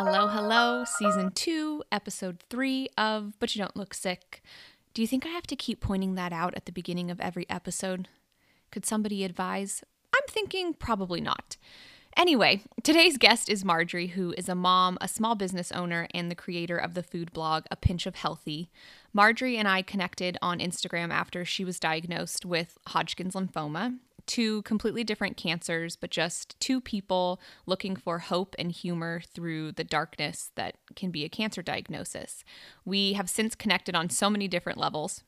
Hello, hello, season two, episode three of But You Don't Look Sick. Do you think I have to keep pointing that out at the beginning of every episode? Could somebody advise? I'm thinking probably not. Anyway, today's guest is Marjorie, who is a mom, a small business owner, and the creator of the food blog A Pinch of Healthy. Marjorie and I connected on Instagram after she was diagnosed with Hodgkin's lymphoma, two completely different cancers, but just two people looking for hope and humor through the darkness that can be a cancer diagnosis. We have since connected on so many different levels.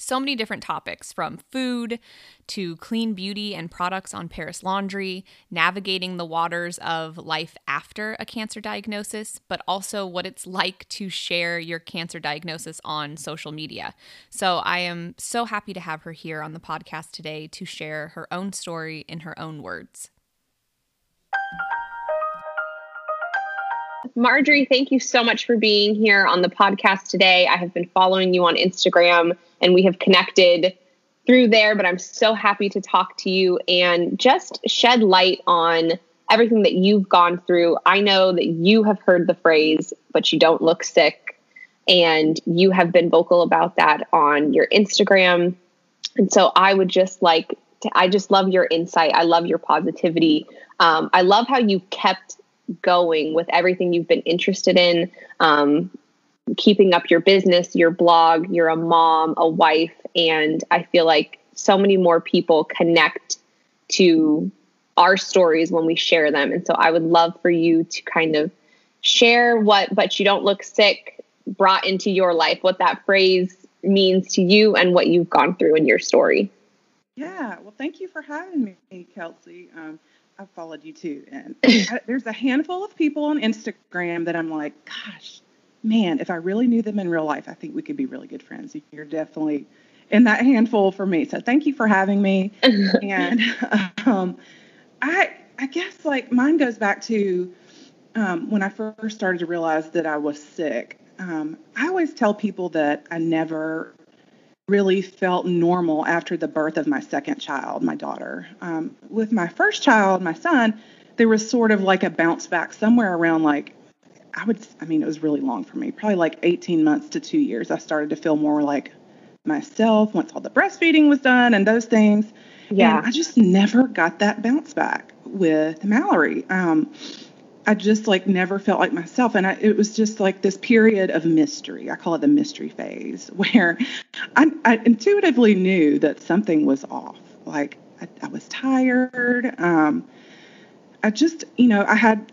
So many different topics from food to clean beauty and products on Paris Laundry, navigating the waters of life after a cancer diagnosis, but also what it's like to share your cancer diagnosis on social media. So I am so happy to have her here on the podcast today to share her own story in her own words. Marjorie, thank you so much for being here on the podcast today. I have been following you on Instagram and we have connected through there, but I'm so happy to talk to you and just shed light on everything that you've gone through. I know that you have heard the phrase, but you don't look sick. And you have been vocal about that on your Instagram. And so I would just like to, I just love your insight. I love your positivity. Um, I love how you kept going with everything you've been interested in. Um, keeping up your business, your blog, you're a mom, a wife, and I feel like so many more people connect to our stories when we share them. And so I would love for you to kind of share what but you don't look sick brought into your life, what that phrase means to you and what you've gone through in your story. Yeah, well, thank you for having me, Kelsey. Um, I've followed you too, and I, there's a handful of people on Instagram that I'm like, gosh, man, if I really knew them in real life, I think we could be really good friends. You're definitely in that handful for me. So thank you for having me. and um, I I guess like mine goes back to um, when I first started to realize that I was sick. Um, I always tell people that I never really felt normal after the birth of my second child, my daughter. Um, with my first child, my son, there was sort of like a bounce back somewhere around like I would, I mean, it was really long for me, probably like 18 months to two years. I started to feel more like myself once all the breastfeeding was done and those things. Yeah. And I just never got that bounce back with Mallory. Um, I just like never felt like myself. And I, it was just like this period of mystery. I call it the mystery phase where I, I intuitively knew that something was off. Like I, I was tired. Um, I just, you know, I had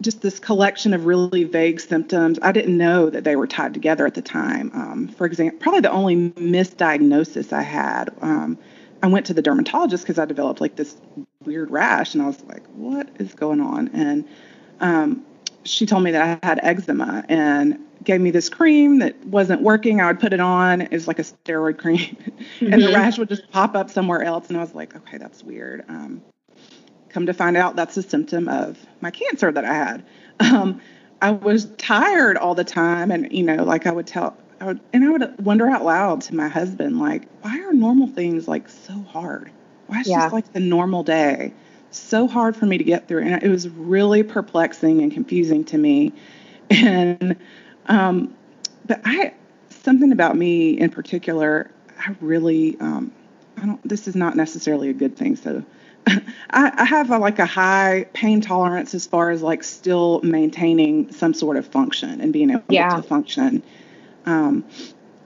just this collection of really vague symptoms. I didn't know that they were tied together at the time. Um, for example, probably the only misdiagnosis I had, um, I went to the dermatologist because I developed like this weird rash, and I was like, "What is going on?" And um, she told me that I had eczema and gave me this cream that wasn't working. I would put it on. It was like a steroid cream, mm-hmm. and the mm-hmm. rash would just pop up somewhere else. And I was like, "Okay, that's weird." Come to find out, that's a symptom of my cancer that I had. Um, I was tired all the time, and you know, like I would tell, I would, and I would wonder out loud to my husband, like, why are normal things like so hard? Why is yeah. just like the normal day so hard for me to get through? And it was really perplexing and confusing to me. And, um, but I, something about me in particular, I really, um, I don't, this is not necessarily a good thing. So I, I have a, like a high pain tolerance as far as like still maintaining some sort of function and being able yeah. to function. Um,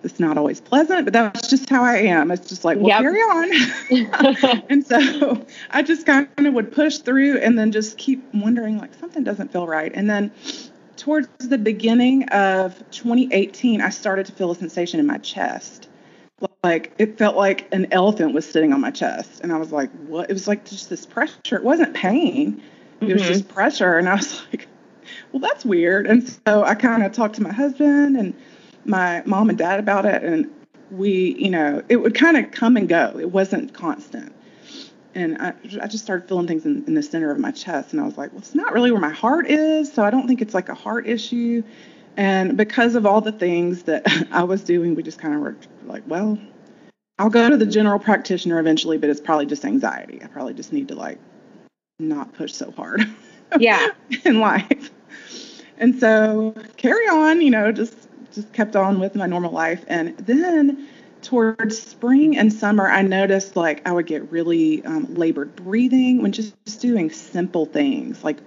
it's not always pleasant, but that's just how I am. It's just like, well, yep. carry on. and so I just kind of would push through and then just keep wondering, like, something doesn't feel right. And then towards the beginning of 2018, I started to feel a sensation in my chest like it felt like an elephant was sitting on my chest. And i was like what? It was like just this pressure. It wasn't pain. It mm-hmm. was just pressure. And i was like well that's weird. And so i kind of talked to my husband and my mom and dad about it. And we you know it would kind of come and go. It wasn't constant. And I, I just started feeling things in, in the center of my chest. And i was like well it's not really where my heart is. So i don't think it's like a heart issue. And because of all the things that I was doing, we just kind of were like, well, I'll go to the general practitioner eventually, but it's probably just anxiety. I probably just need to like not push so hard. Yeah. in life. And so carry on, you know, just just kept on with my normal life. And then towards spring and summer, I noticed like I would get really um, labored breathing when just, just doing simple things like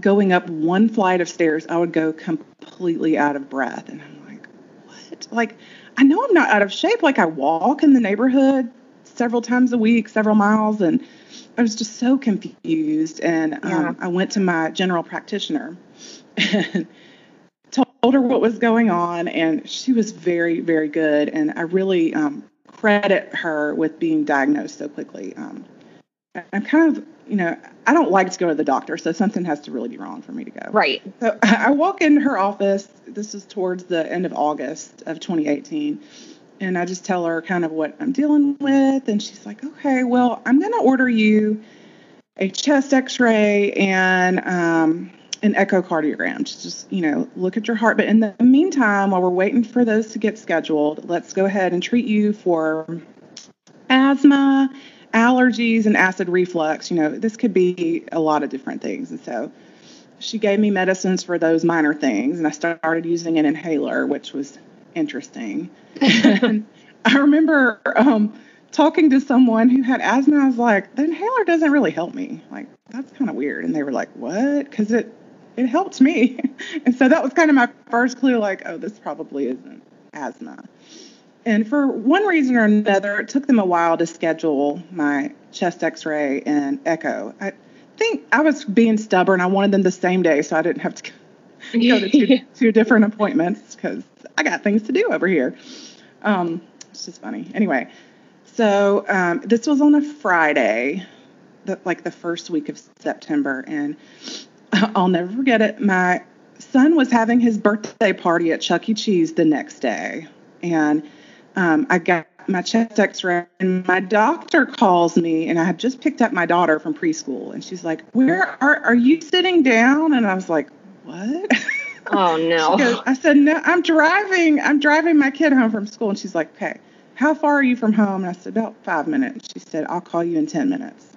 going up one flight of stairs. I would go completely out of breath, and I'm like, what? Like I know I'm not out of shape. Like I walk in the neighborhood several times a week, several miles, and I was just so confused. And um, yeah. I went to my general practitioner and told her what was going on, and she was very, very good. And I really um, credit her with being diagnosed so quickly. Um, I'm kind of, you know, I don't like to go to the doctor, so something has to really be wrong for me to go. Right. So I walk into her office. This is towards the end of August of 2018. And I just tell her kind of what I'm dealing with. And she's like, okay, well, I'm going to order you a chest x ray and um, an echocardiogram to just, you know, look at your heart. But in the meantime, while we're waiting for those to get scheduled, let's go ahead and treat you for asthma, allergies, and acid reflux. You know, this could be a lot of different things. And so she gave me medicines for those minor things, and I started using an inhaler, which was interesting. I remember um, talking to someone who had asthma. I was like, the inhaler doesn't really help me. Like, that's kind of weird. And they were like, what? Because it it helped me. and so that was kind of my first clue like, oh, this probably isn't asthma. And for one reason or another, it took them a while to schedule my chest x ray and echo. I think I was being stubborn. I wanted them the same day so I didn't have to go to two, two different appointments because I got things to do over here. Um, it's just funny. Anyway, so um, this was on a Friday, the, like the first week of September. And I'll never forget it. My son was having his birthday party at Chuck E. Cheese the next day, and um, I got my chest X-ray, and my doctor calls me, and I had just picked up my daughter from preschool, and she's like, "Where are are you sitting down?" And I was like, "What?" Oh no! goes, I said, "No, I'm driving. I'm driving my kid home from school," and she's like, "Okay." How far are you from home? And I said, about five minutes. She said, I'll call you in 10 minutes.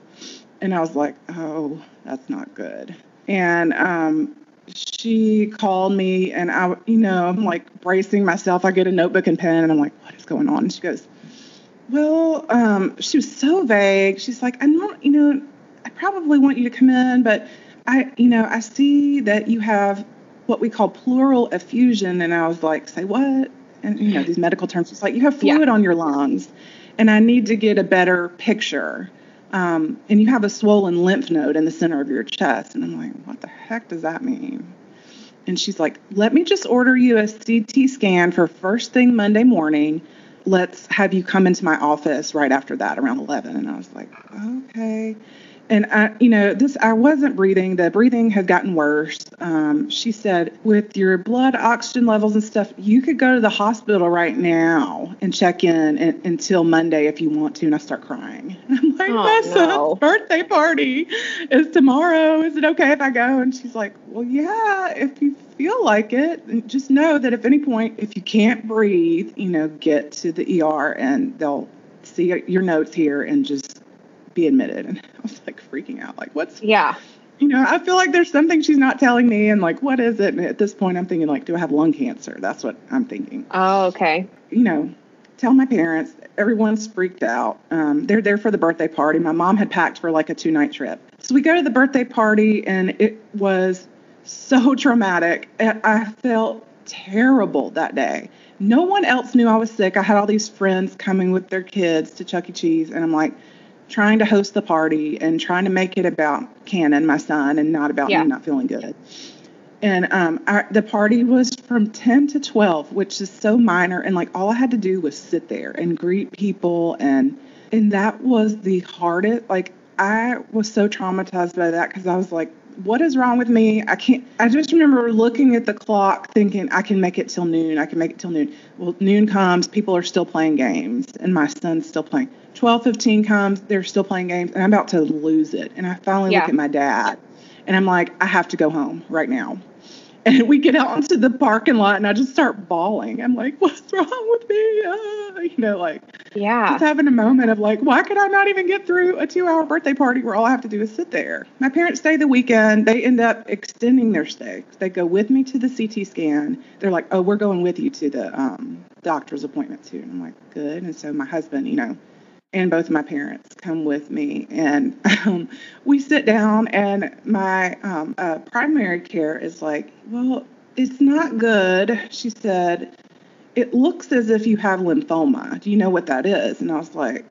And I was like, oh, that's not good and um, she called me and I, you know, I'm like bracing myself. I get a notebook and pen and I'm like, what is going on? And she goes, well, um, she was so vague. She's like, I know, you know, I probably want you to come in, but I, you know, I see that you have what we call pleural effusion. And I was like, say what? And, you know, these medical terms. It's like, you have fluid yeah. on your lungs and I need to get a better picture um, and you have a swollen lymph node in the center of your chest. And I'm like, what the heck does that mean? And she's like, let me just order you a CT scan for first thing Monday morning. Let's have you come into my office right after that around 11. And I was like, okay and I, you know, this I wasn't breathing. The breathing had gotten worse. Um, she said, with your blood oxygen levels and stuff, you could go to the hospital right now and check in and, until Monday if you want to. And I start crying. And I'm like, oh, my no. son's birthday party is tomorrow. Is it okay if I go? And she's like, well, yeah, if you feel like it. And just know that if any point, if you can't breathe, you know, get to the ER and they'll see your notes here and just be admitted. And I was like freaking out. Like, what's. Yeah. You know, I feel like there's something she's not telling me. And like, what is it? And at this point, I'm thinking, like, do I have lung cancer? That's what I'm thinking. Oh, okay. You know, tell my parents. Everyone's freaked out. Um, they're there for the birthday party. My mom had packed for like a two night trip. So we go to the birthday party, and it was so traumatic. I felt terrible that day. No one else knew I was sick. I had all these friends coming with their kids to Chuck E. Cheese, and I'm like, trying to host the party and trying to make it about Cannon, my son, and not about yeah. me not feeling good. And um, our, the party was from 10 to 12, which is so minor. And like all I had to do was sit there and greet people. And, and that was the hardest. Like I was so traumatized by that because I was like, what is wrong with me? I can't. I just remember looking at the clock thinking, I can make it till noon. I can make it till noon. Well, noon comes, people are still playing games, and my son's still playing. 12, 15 comes, they're still playing games, and I'm about to lose it. And I finally yeah. look at my dad, and I'm like, I have to go home right now. And we get out into the parking lot and I just start bawling. I'm like, what's wrong with me? Uh, you know, like, yeah. Just having a moment of like, why could I not even get through a two hour birthday party where all I have to do is sit there? My parents stay the weekend. They end up extending their stay. They go with me to the CT scan. They're like, oh, we're going with you to the um, doctor's appointment too. And I'm like, good. And so my husband, you know, and both my parents come with me. And um, we sit down and my um, uh, primary care is like well it's not good she said. It looks as if you have lymphoma. Do you know what that is? And i was like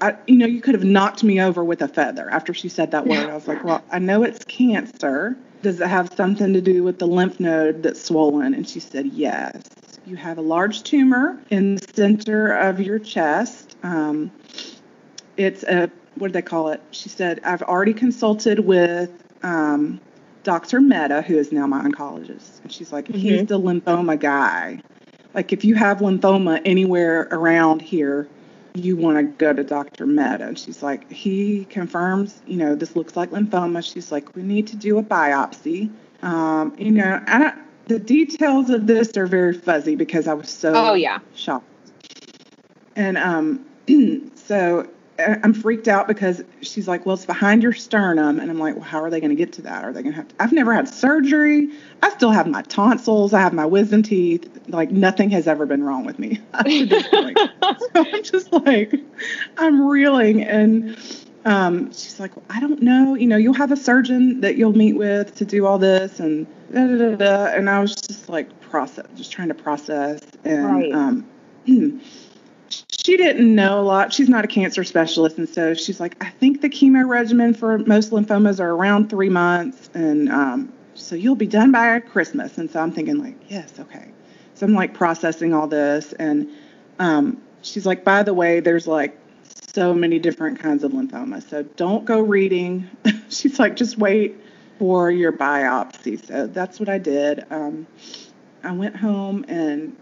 I, you know you could have knocked me over with a feather after she said that word. I was like well i know it's cancer. Does it have something to do with the lymph node that's swollen? And she said yes. You have a large tumor in the center of your chest um, it's a what do they call it? She said, I've already consulted with um, Dr. Mehta, who is now my oncologist. And she's like, mm-hmm. he's the lymphoma guy. Like, if you have lymphoma anywhere around here, you want to go to Dr. Mehta. And she's like, he confirms, you know, this looks like lymphoma. She's like, we need to do a biopsy. Um, you know, I don't, the details of this are very fuzzy because I was so oh, yeah. shocked. And um, so I'm freaked out because she's like, well, it's behind your sternum. And I'm like, well, how are they going to get to that? Are they going to have to? I've never had surgery. I still have my tonsils. I have my wisdom teeth. Like, nothing has ever been wrong with me so I'm just like, I'm reeling. And um, she's like, well, I don't know. You know, you'll have a surgeon that you'll meet with to do all this. And da da da da. And I was just like, process, just trying to process. And, right. um, she didn't know a lot. She's not a cancer specialist, and so she's like, I think the chemo regimen for most lymphomas are around three months, and um, so you'll be done by Christmas. And so I'm thinking like, yes, okay. So I'm like processing all this, and um, she's like, by the way, there's like so many different kinds of lymphoma, so don't go reading. she's like, just wait for your biopsy. So that's what I did. Um, I went home and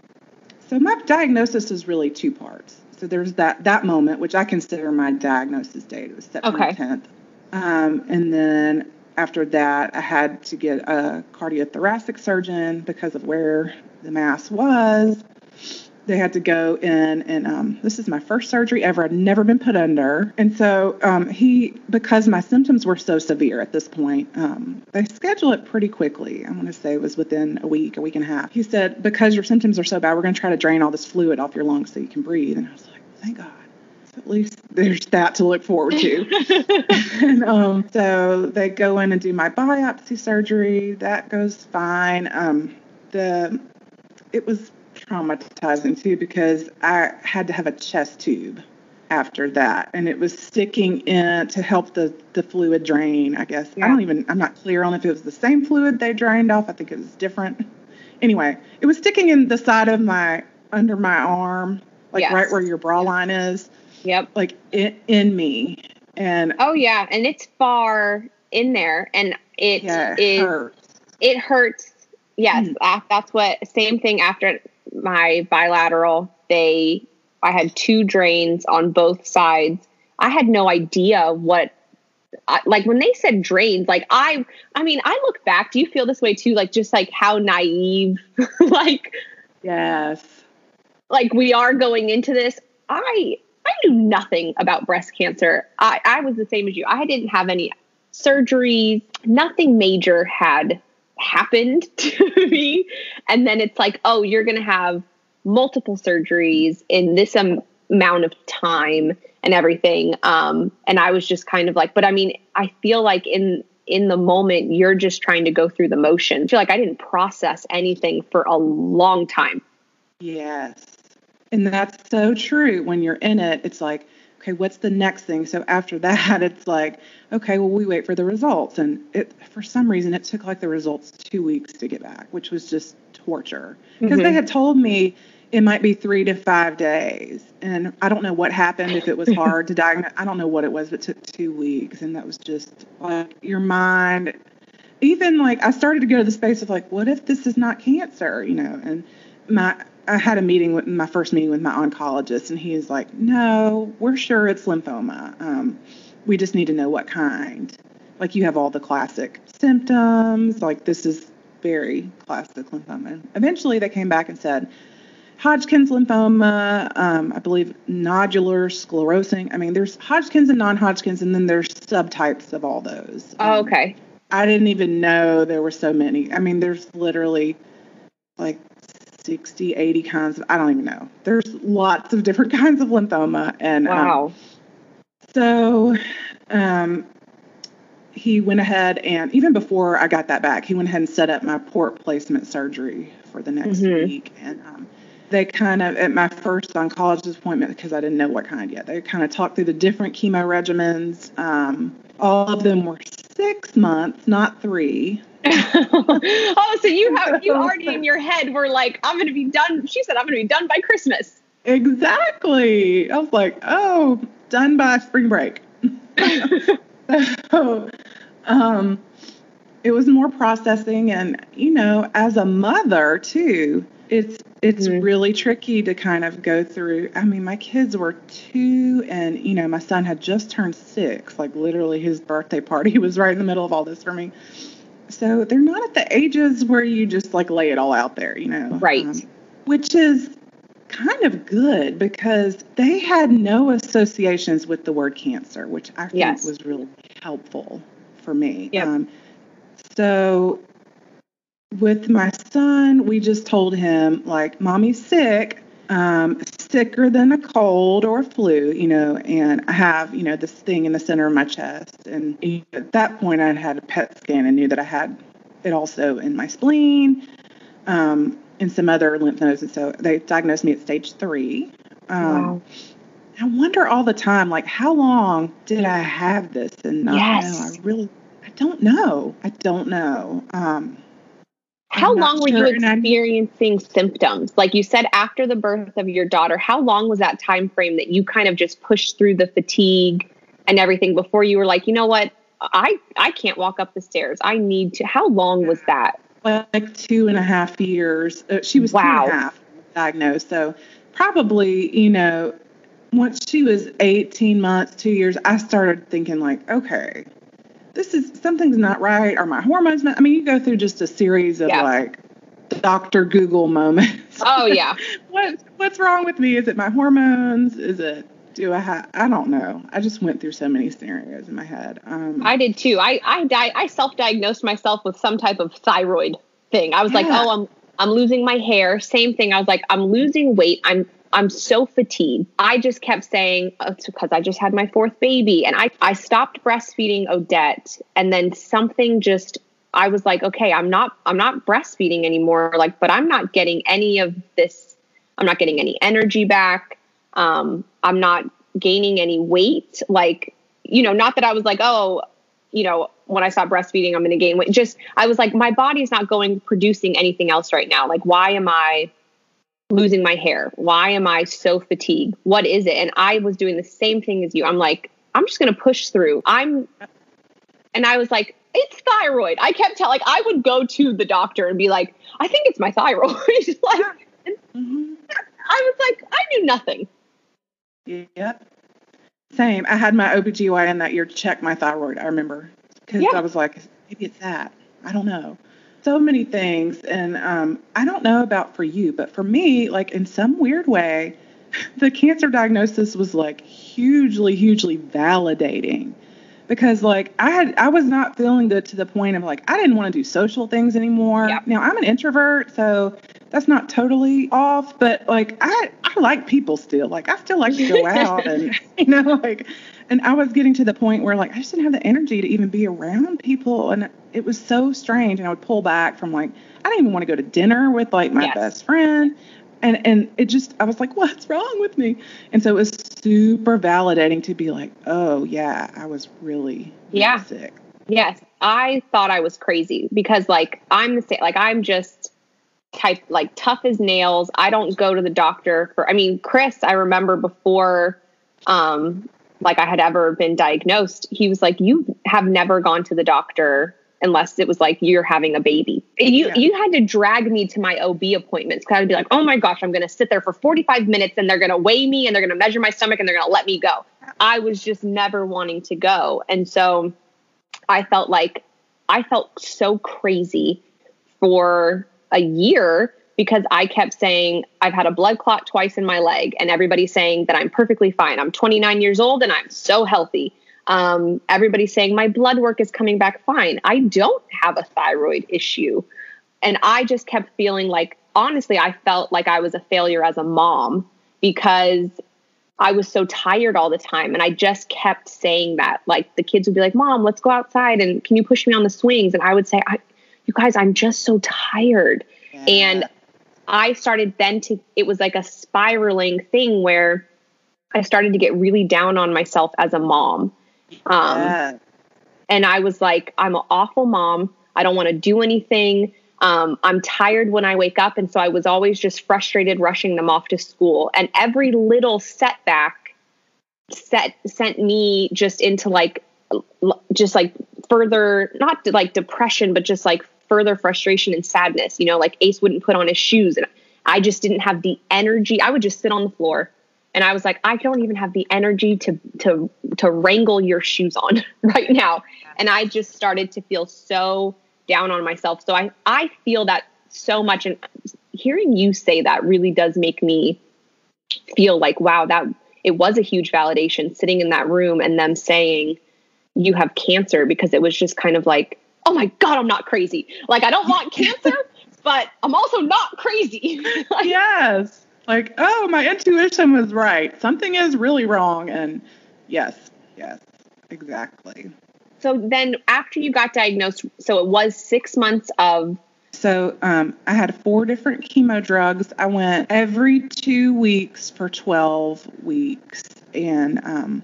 so my diagnosis is really two parts. So there's that that moment, which I consider my diagnosis date. It was September okay. 10th. Um, and then after that, I had to get a cardiothoracic surgeon because of where the mass was they had to go in and um, this is my first surgery ever i'd never been put under and so um, he because my symptoms were so severe at this point um, they scheduled it pretty quickly i want to say it was within a week a week and a half he said because your symptoms are so bad we're going to try to drain all this fluid off your lungs so you can breathe and i was like thank god. At least there's that to look forward to. And um, so they go in and do my biopsy surgery. That goes fine. Um, the it was traumatizing too because I had to have a chest tube after that and it was sticking in to help the the fluid drain i guess. Yeah. i don't even i'm not clear on if it was the same fluid they drained off. I think it was different. Anyway it was sticking in the side of my under my arm like yes. right where your bra line is. Yep. Like in, in me. And oh yeah. And it's far in there. And it, yeah, it is, hurts. it hurts. Yes. Mm. that's what same thing after my bilateral, they I had two drains on both sides. I had no idea what like when they said drains like i i mean i look back. Do you feel this way too? Like just like how naive like yes like we are going into this i i knew nothing about breast cancer i i was the same as you i didn't have any surgeries nothing major had happened to me. And then it's like, oh, you're going to have multiple surgeries in this amount of time and everything. Um, and I was just kind of like, but I mean, I feel like in in the moment you're just trying to go through the motion. I feel like I didn't process anything for a long time. Yes. And that's so true. When you're in it, it's like, okay, what's the next thing? So after that, it's like, okay, well, we wait for the results. And it, for some reason, it took like the results two weeks to get back, which was just torture. Because mm-hmm. they had told me it might be three to five days. And I don't know what happened, if it was hard to diagnose. I don't know what it was, but it took two weeks. And that was just like your mind. Even like I started to go to the space of like, what if this is not cancer, you know? And my I had a meeting with my first meeting with my oncologist, and he's like, "No, we're sure it's lymphoma. Um, we just need to know what kind. Like you have all the classic symptoms. Like this is very classic lymphoma. And eventually, they came back and said Hodgkin's lymphoma, um, I believe nodular sclerosing. I mean, there's Hodgkin's and non-Hodgkin's, and then there's subtypes of all those. Oh, Um, okay. I didn't even know there were so many. I mean, there's literally like 60, 80 kinds of, I don't even know. There's lots of different kinds of lymphoma. And um, Wow. so um, he went ahead and, even before I got that back, he went ahead and set up my port placement surgery for the next Mhm. week. And um, they kind of, at my first oncologist appointment, because I didn't know what kind yet, they kind of talked through the different chemo regimens. Um, all of them were six months, not three. oh, so you have you already in your head were like, I'm gonna be done. She said I'm gonna be done by Christmas. Exactly. I was like, oh, done by spring break. so, um, it was more processing, and you know, as a mother too, it's it's Mhm. really tricky to kind of go through. I mean, my kids were two, and you know, my son had just turned six. Like literally, his birthday party was right in the middle of all this for me. So they're not at the ages where you just like lay it all out there, you know. Right. Um, which is kind of good because they had no associations with the word cancer, which I think Yes. was really helpful for me. Yep. Um, so with my son, we just told him like, "Mommy's sick, um, sicker than a cold or a flu, you know, and I have, you know, this thing in the center of my chest." And at that point, I had a PET scan and knew that I had it also in my spleen. Um, and some other lymph nodes, and so they diagnosed me at stage three. Um, Wow. I wonder all the time, like, how long did I have this and not Yes. know? I really, I don't know. I don't know. Um, How long were sure, you experiencing symptoms? Like you said, after the birth of your daughter, how long was that time frame that you kind of just pushed through the fatigue and everything before you were like, you know what, I I can't walk up the stairs. I need to. How long was that? like two and a half years. Uh, she was two Wow. and a half diagnosed. So probably, you know, once she was 18 months, two years, I started thinking like, okay, this is something's not right. Are my hormones not? I mean, you go through just a series of Yeah. like Dr. Google moments. Oh yeah, what what's wrong with me? Is it my hormones? Is it do I have I don't know. I just went through so many scenarios in my head. Um I did too. I I di- I self-diagnosed myself with some type of thyroid thing. I was like, oh, I'm I'm losing my hair. Same thing. I was like, I'm losing weight. I'm I'm so fatigued. I just kept saying oh, it's because I just had my fourth baby, and I I stopped breastfeeding Odette, and then something just I was like, okay, I'm not I'm not breastfeeding anymore. Like, but I'm not getting any of this. I'm not getting any energy back. Um, I'm not gaining any weight. Like, you know, not that I was like, oh, you know, when I stop breastfeeding, I'm going to gain weight. Just, I was like, my body's not going producing anything else right now. Like, why am I losing my hair? Why am I so fatigued? What is it? And I was doing the same thing as you. I'm like, I'm just going to push through. I'm, and I was like, it's thyroid. I kept telling, like, I would go to the doctor and be like, I think it's my thyroid. like, mhm. I was like, I knew nothing. Yep. Same. I had my OBGYN that year check my thyroid, I remember. Because Yeah. I was like, maybe it's that. I don't know. So many things. And um, I don't know about for you, but for me, like in some weird way, the cancer diagnosis was like hugely, hugely validating. Because like I had I was not feeling good to the point of like I didn't want to do social things anymore. Yeah. Now I'm an introvert, so that's not totally off, but like I I like people still. Like I still like to go out and you know like and I was getting to the point where like I just didn't have the energy to even be around people and it was so strange and I would pull back from like I didn't even want to go to dinner with like my Yes. best friend. And and it just I was like, what's wrong with me? And so it was super validating to be like, oh yeah, I was really, really Yeah. sick. Yes, I thought I was crazy because like I'm the same. Like I'm just type like tough as nails. I don't go to the doctor for. I mean, Chris, I remember before, um, like I had ever been diagnosed. He was like, "You have never gone to the doctor." Unless it was like you're having a baby, you Yeah. you had to drag me to my OB appointments because I'd be like, oh my gosh, I'm going to sit there for 45 minutes and they're going to weigh me and they're going to measure my stomach and they're going to let me go. I was just never wanting to go, and so I felt like I felt so crazy for a year because I kept saying I've had a blood clot twice in my leg, and everybody's saying that I'm perfectly fine. I'm 29 years old and I'm so healthy. Um, everybody's saying my blood work is coming back fine. I don't have a thyroid issue. And I just kept feeling like, honestly, I felt like I was a failure as a mom because I was so tired all the time. And I just kept saying that. Like the kids would be like, Mom, let's go outside and can you push me on the swings? And I would say, I, You guys, I'm just so tired. Yeah. And I started then to, it was like a spiraling thing where I started to get really down on myself as a mom. Um, yeah. And I was like, I'm an awful mom. I don't want to do anything. Um, I'm tired when I wake up. And so I was always just frustrated rushing them off to school. And every little setback set sent me just into like, just like further, not like depression, but just like further frustration and sadness. You know, like Ace wouldn't put on his shoes and I just didn't have the energy. I would just sit on the floor and I was like, I don't even have the energy to to to wrangle your shoes on right now. And I just started to feel so down on myself. So I I feel that so much and hearing you say that really does make me feel like wow that it was a huge validation sitting in that room and them saying you have cancer because it was just kind of like oh my god I'm not crazy like I don't want cancer but I'm also not crazy like, yes like oh my intuition was right something is really wrong and yes yes exactly so then after you got diagnosed, so it was six months of. So um, I had four different chemo drugs. I went every two weeks for 12 weeks. And um,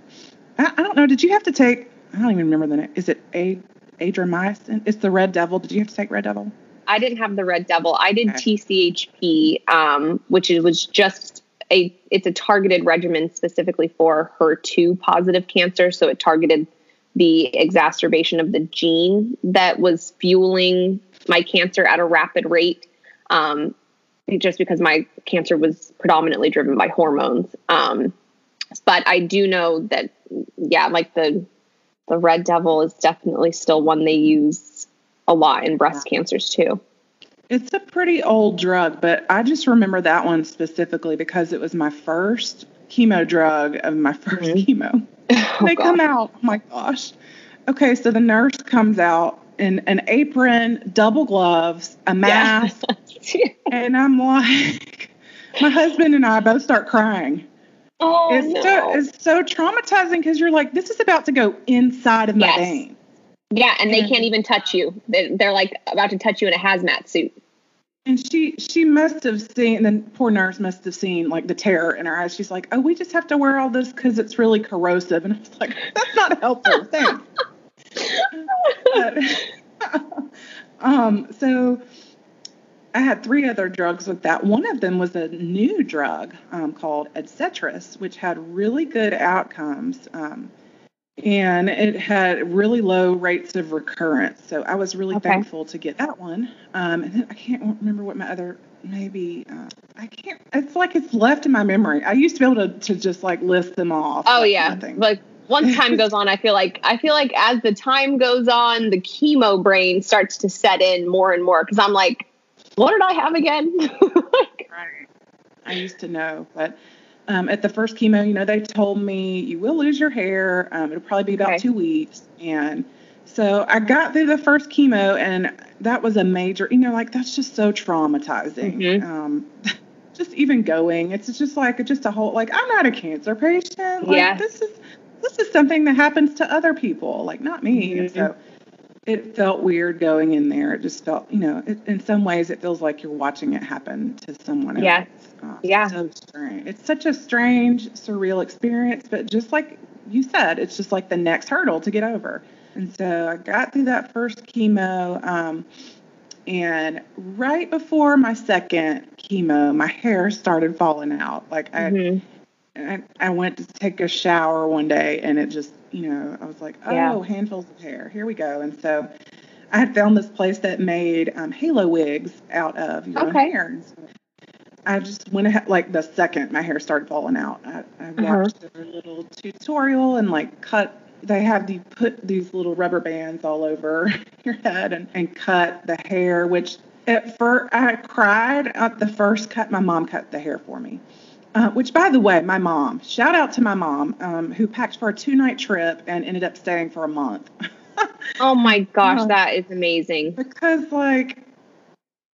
I, I, don't know, did you have to take, I don't even remember the name. Is it a, adriamycin? It's the Red Devil. Did you have to take Red Devil? I didn't have the Red Devil. I did okay. TCHP, um, which is, was just a, it's a targeted regimen specifically for HER2 positive cancer. So it targeted the exacerbation of the gene that was fueling my cancer at a rapid rate. Um, just because my cancer was predominantly driven by hormones. Um, but I do know that, yeah, like the the red devil is definitely still one they use a lot in breast cancers too. It's a pretty old drug, but I just remember that one specifically because it was my first chemo drug of my 1st mm-hmm. chemo. Oh, they gosh. come out. Oh my gosh. Okay, so the nurse comes out in an apron, double gloves, a mask, yeah. and I'm like, my husband and I both start crying. Oh, it's no. so it's so traumatizing because you're like, this is about to go inside of my yes. vein. Yeah, and they can't even touch you. They're, like about to touch you in a hazmat suit. And she she must have seen, the poor nurse must have seen like the terror in her eyes. She's like, "Oh, we just have to wear all this because it's really corrosive." And I was like, "That's not helpful." Thanks. but, um, so I had three other drugs with that. One of them was a new drug um, called Adcetris, which had really good outcomes. Um, and it had really low rates of recurrence. So I was really okay. thankful to get that one. Um, and then I can't remember what my other maybe uh, I can't. It's like it's left in my memory. I used to be able to to just like list them off. Oh yeah, like once time goes on, I feel like I feel like as the time goes on, the chemo brain starts to set in more and more because I'm like, what did I have again? right. I used to know, but um, at the first chemo, you know, they told me you will lose your hair. Um, it'll probably be about okay. two weeks. And so I got through the first chemo, and that was a major, you know, like that's just so traumatizing. Mm-hmm. Um, just even going, it's just like just a whole like I'm not a cancer patient. Like, yeah. This is this is something that happens to other people, like not me. Mm-hmm. And so it felt weird going in there. It just felt, you know, it, in some ways it feels like you're watching it happen to someone yeah. else. Oh, yeah. So strange. It's such a strange, surreal experience, but just like you said, it's just like the next hurdle to get over. And so I got through that first chemo. Um, and right before my second chemo, my hair started falling out. Like I, mm-hmm. I, I went to take a shower one day and it just, you know, I was like, oh, yeah. handfuls of hair. Here we go. And so I had found this place that made um, halo wigs out of your okay. hair. And so I just went ahead, like the second my hair started falling out, I, I uh-huh. watched uh-huh. a little tutorial and like cut. They have you put these little rubber bands all over your head and, and cut the hair, which at first, I cried at the first cut. My mom cut the hair for me. Uh, which, by the way, my mom, shout out to my mom, um, who packed for a two night trip and ended up staying for a month. oh my gosh, uh, that is amazing. Because, like,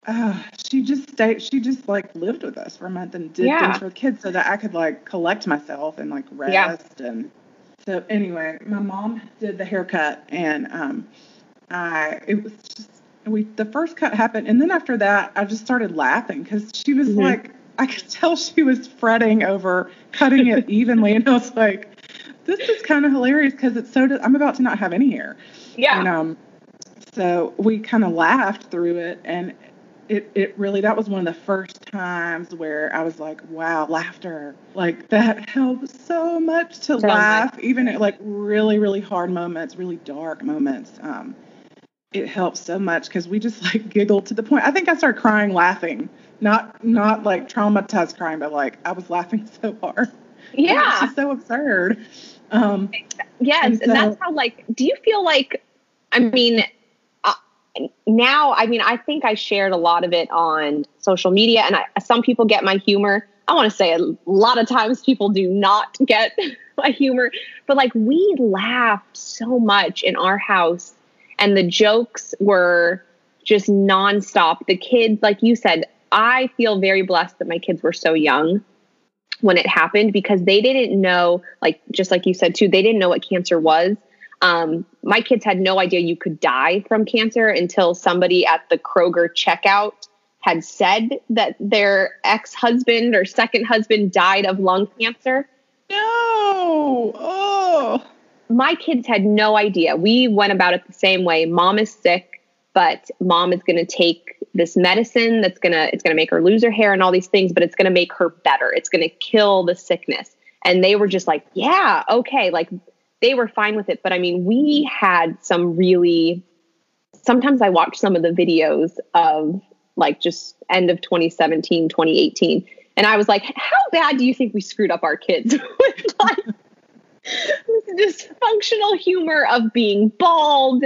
uh, she just stayed, she just like lived with us for a month and did yeah. things for the kids so that I could like collect myself and like rest. Yeah. And so, anyway, my mom did the haircut and um, I, it was just, we, the first cut happened. And then after that, I just started laughing because she was mm-hmm. like, I could tell she was fretting over cutting it evenly, and I was like, "This is kind of hilarious because it's so. I'm about to not have any hair." Yeah. And um, so we kind of laughed through it, and it it really that was one of the first times where I was like, "Wow, laughter! Like that helps so much to so laugh, much. even at like really really hard moments, really dark moments." Um, it helps so much because we just like giggled to the point. I think I started crying laughing not not like traumatized crying, but like I was laughing so hard. Yeah, it's so absurd. Um, yes, and, so, and, that's how like. Do you feel like? I mean, uh, now I mean I think I shared a lot of it on social media, and I, some people get my humor. I want to say a lot of times people do not get my humor, but like we laughed so much in our house, and the jokes were just nonstop. The kids, like you said, I feel very blessed that my kids were so young when it happened because they didn't know, like, just like you said too, they didn't know what cancer was. Um, my kids had no idea you could die from cancer until somebody at the Kroger checkout had said that their ex husband or second husband died of lung cancer. No. Oh. My kids had no idea. We went about it the same way. Mom is sick, but mom is going to take this medicine that's gonna it's gonna make her lose her hair and all these things, but it's gonna make her better. It's gonna kill the sickness. And they were just like, yeah, okay, like they were fine with it. But I mean, we had some really. Sometimes I watch some of the videos of like just end of 2017, 2018, and I was like, how bad do you think we screwed up our kids with like this dysfunctional humor of being bald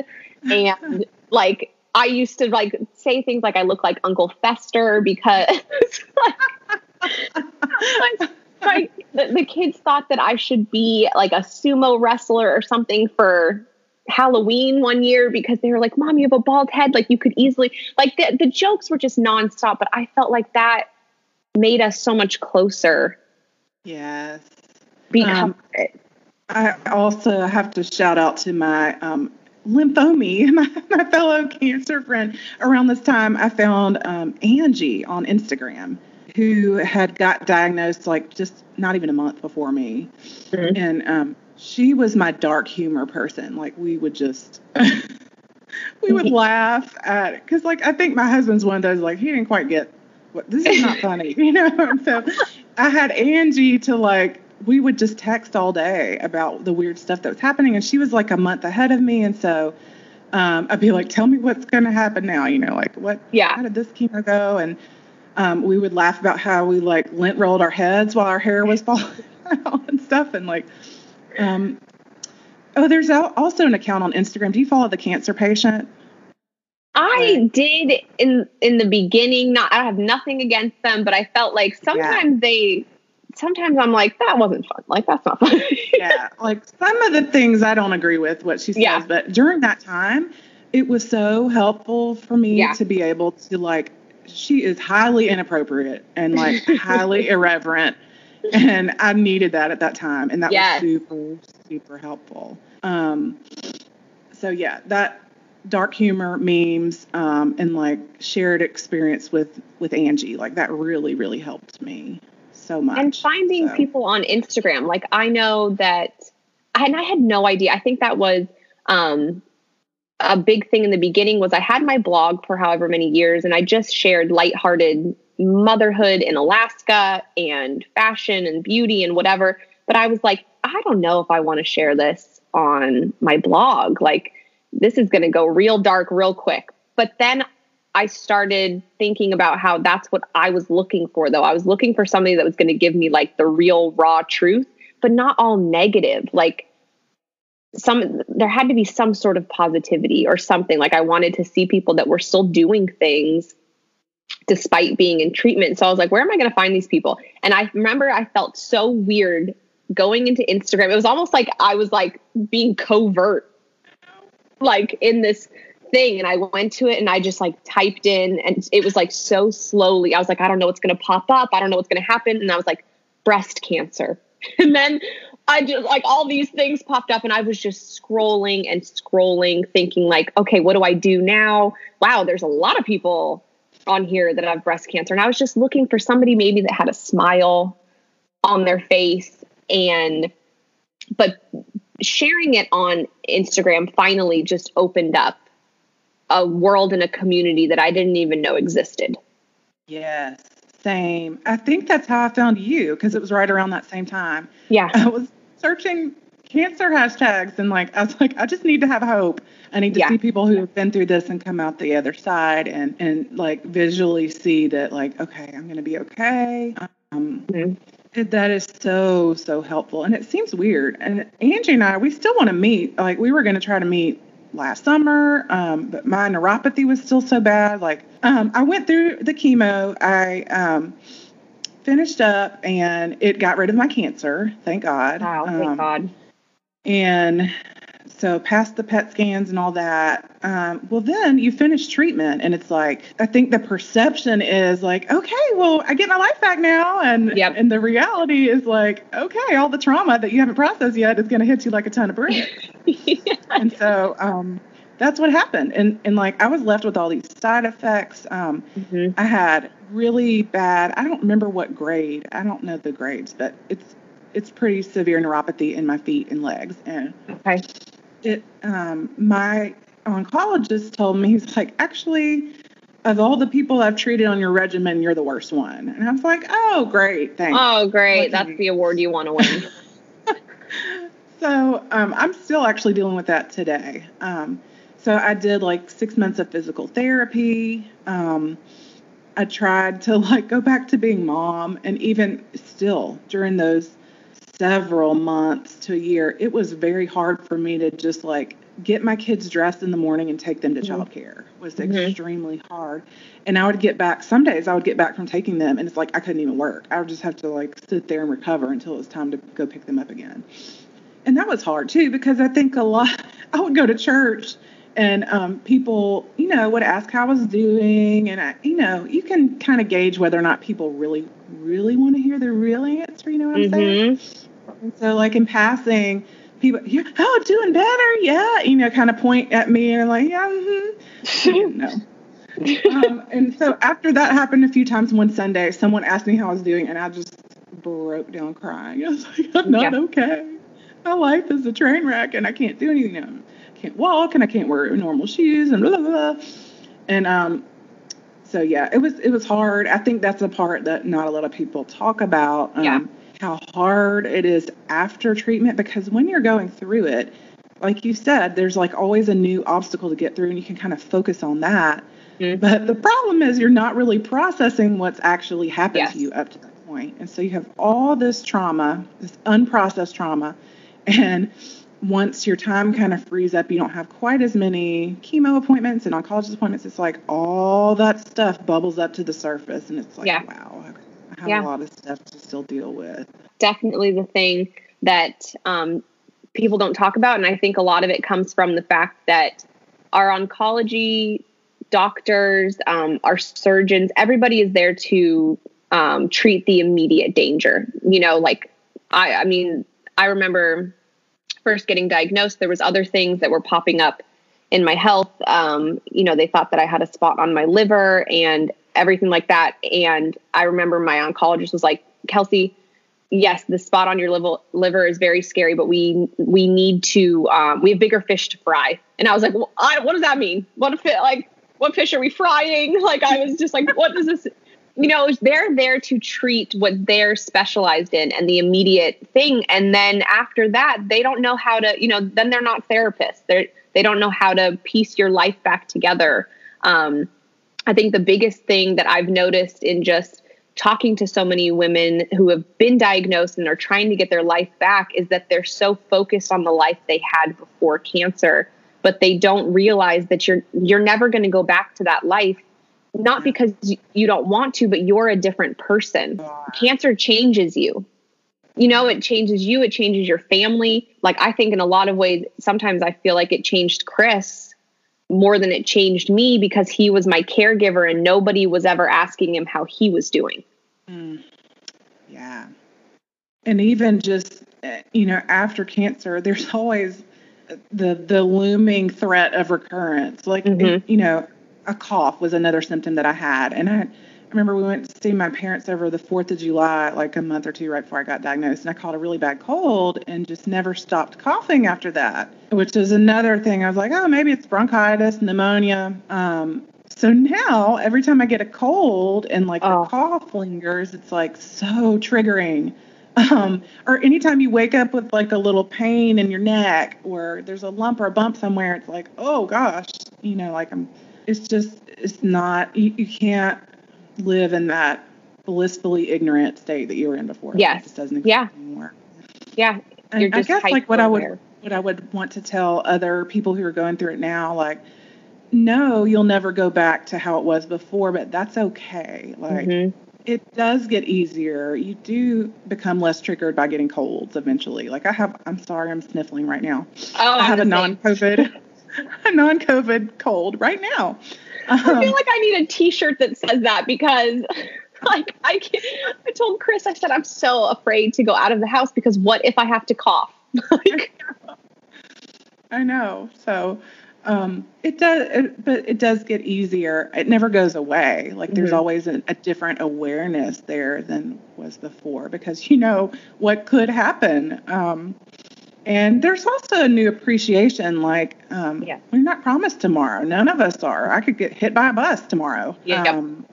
and like I used to like say things like I look like Uncle Fester because like, like the, the kids thought that I should be like a sumo wrestler or something for Halloween one year because they were like, Mom, you have a bald head. Like you could easily like the, the jokes were just nonstop, but I felt like that made us so much closer. Yes. Because um, I also have to shout out to my um, lymphome, my, my fellow cancer friend. Around this time, I found um, Angie on Instagram who had got diagnosed like just not even a month before me. Mm-hmm. And um, she was my dark humor person. Like we would just, we would laugh at it. Cause like, I think my husband's one of those, like, he didn't quite get what, this is not funny, you know? so I had Angie to like we would just text all day about the weird stuff that was happening. And she was like a month ahead of me. And so um, I'd be like, tell me what's going to happen now. You know, like what, yeah. how did this chemo go? And um, we would laugh about how we like lint rolled our heads while our hair was falling out and stuff. And like, um, oh, there's also an account on Instagram. Do you follow the cancer patient? I did in in the beginning. Not I have nothing against them, but I felt like sometimes yeah. they sometimes I'm like, that wasn't fun. Like, that's not fun. yeah. Like, some of the things I don't agree with what she says, yeah. but during that time, it was so helpful for me yeah. to be able to, like, she is highly inappropriate and, like, highly irreverent. And I needed that at that time. And that yes. was super, super helpful. Um, so, yeah, that dark humor memes um, and like shared experience with with Angie like that really really helped me so much. And finding so. people on Instagram. Like I know that and I had no idea. I think that was um a big thing in the beginning was I had my blog for however many years and I just shared lighthearted motherhood in Alaska and fashion and beauty and whatever. But I was like, I don't know if I want to share this on my blog. Like, this is going to go real dark real quick. But then I started thinking about how that's what I was looking for, though. I was looking for somebody that was going to give me like the real raw truth, but not all negative. Like, some there had to be some sort of positivity or something like i wanted to see people that were still doing things despite being in treatment. So I was like, where am I going to find these people? And I remember I felt so weird going into Instagram. It was almost like I was like being covert, like in this thing. And I went to it and I just like typed in, and it was like so slowly. I was like, I don't know what's going to pop up. I don't know what's going to happen. And I was like, breast cancer. And then I just like all these things popped up and I was just scrolling and scrolling, thinking, like, okay, what do I do now? Wow, there's a lot of people on here that have breast cancer. And I was just looking for somebody maybe that had a smile on their face and but sharing it on Instagram finally just opened up a world and a community that I didn't even know existed. Yes, same. I think that's how I found you because it was right around that same time. Yeah. I was searching cancer hashtags and like I was like I just need to have hope. I need to yeah. see people who have been through this and come out the other side and and like visually see that like okay, I'm going to be okay. Um, mm-hmm. That is so so helpful, and it seems weird. And Angie and I, we still want to meet. Like we were going to try to meet last summer, um, but my neuropathy was still so bad. Like um, I went through the chemo. I um, finished up, and it got rid of my cancer. Thank God. Wow, thank um, God. And so passed the PET scans and all that. Um, well, then you finish treatment, and it's like I think the perception is like, okay, well, I get my life back now, and yep. and the reality is like, okay, all the trauma that you haven't processed yet is going to hit you like a ton of bricks. yeah. And so um, that's what happened, and and like I was left with all these side effects. Um, mm-hmm. I had really bad. I don't remember what grade. I don't know the grades, but it's it's pretty severe neuropathy in my feet and legs, and okay it um, my oncologist told me he's like actually of all the people I've treated on your regimen, you're the worst one. And I was like, oh, great, thanks. Oh, great. That's the award you want to win. so um, I'm still actually dealing with that today. Um, so I did like six months of physical therapy. Um, I tried to like go back to being mom, and even still during those several months to a year, it was very hard for me to just like get my kids dressed in the morning and take them to mm-hmm. childcare was mm-hmm. extremely hard. And I would get back some days I would get back from taking them and it's like I couldn't even work. I would just have to like sit there and recover until it was time to go pick them up again. And that was hard too because I think a lot I would go to church and um, people, you know, would ask how I was doing, and I, you know, you can kind of gauge whether or not people really, really want to hear the real answer. You know what I'm mm-hmm. saying? And so, like in passing, people, yeah, oh, doing better, yeah, you know, kind of point at me and like, yeah, mm-hmm. no. um, and so after that happened a few times one Sunday, someone asked me how I was doing, and I just broke down crying. I was like, I'm not yeah. okay. My life is a train wreck, and I can't do anything now. I can't walk, and I can't wear normal shoes, and blah blah blah. And um, so yeah, it was it was hard. I think that's a part that not a lot of people talk about. Um, yeah how hard it is after treatment because when you're going through it, like you said, there's like always a new obstacle to get through, and you can kind of focus on that. Mm-hmm. But the problem is you're not really processing what's actually happened yes. to you up to that point. And so you have all this trauma, this unprocessed trauma, and once your time kind of frees up, you don't have quite as many chemo appointments and oncologist appointments. It's like all that stuff bubbles up to the surface, and it's like, yeah. wow, I have yeah. a lot of stuff to still deal with. Definitely the thing that um, people don't talk about. And I think a lot of it comes from the fact that our oncology doctors, um, our surgeons, everybody is there to um, treat the immediate danger. You know, like I, I mean, I remember first getting diagnosed, there was other things that were popping up in my health. Um, you know, they thought that I had a spot on my liver and everything like that. And I remember my oncologist was like, Kelsey, yes, the spot on your liver, liver is very scary, but we we need to um, we have bigger fish to fry. And I was like, well, I, what does that mean? What if it, like what fish are we frying? Like I was just like, what does this? You know, they're there to treat what they're specialized in and the immediate thing. And then after that, they don't know how to. You know, then they're not therapists. They're they don't know how to piece your life back together. Um, I think the biggest thing that I've noticed in just talking to so many women who have been diagnosed and are trying to get their life back is that they're so focused on the life they had before cancer but they don't realize that you're you're never going to go back to that life not because you don't want to, but you're a different person. Cancer changes you. You know, it changes you, it changes your family. Like, I think in a lot of ways, sometimes I feel like it changed Chris more than it changed me because he was my caregiver and nobody was ever asking him how he was doing. Mm. Yeah. And even just, eh, you know, after cancer, there's always the the looming threat of recurrence. Like, mm-hmm. you know, a cough was another symptom that I had. And I, I remember we went to see my parents over the 4th of July, like a month or two right before I got diagnosed. And I caught a really bad cold and just never stopped coughing after that, which is another thing. I was like, oh, maybe it's bronchitis, pneumonia. Um, so now every time I get a cold and like oh. the cough lingers, it's like so triggering. Um, or anytime you wake up with like a little pain in your neck or there's a lump or a bump somewhere, it's like, oh gosh, you know, like I'm it's just it's not you, you can't live in that blissfully ignorant state that you were in before. Yes. It just doesn't exist yeah. anymore. Yeah. And I guess like what I would what I would want to tell other people who are going through it now, like, no, you'll never go back to how it was before, but that's okay. Like mm-hmm. it does get easier. You do become less triggered by getting colds eventually. Like I have I'm sorry, I'm sniffling right now. Oh, I have a non COVID a non-COVID cold right now. Um, I feel um, like I need a T-shirt that says that because, like, I can't, I told Chris, I said I'm so afraid to go out of the house because what if I have to cough? like, I know. So, um, it does, it, but it does get easier. It never goes away. Like there's mm-hmm. always a, a, different awareness there than was before because you know what could happen. Um, and there's also a new appreciation like, um, yeah. we're not promised tomorrow. None of us are. I could get hit by a bus tomorrow. Yeah. Um,